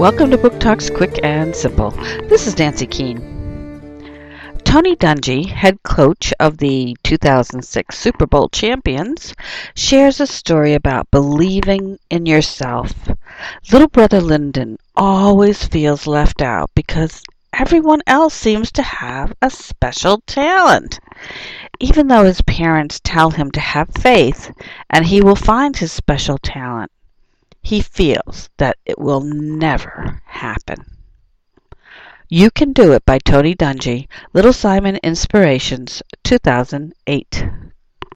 Welcome to Book Talks Quick and Simple. This is Nancy Keane. Tony Dungy, head coach of the 2006 Super Bowl champions, shares a story about believing in yourself. Little brother Linden always feels left out because everyone else seems to have a special talent. Even though his parents tell him to have faith and he will find his special talent, he feels that it will never happen. You Can Do It by Tony Dungy, Little Simon Inspirations, 2008.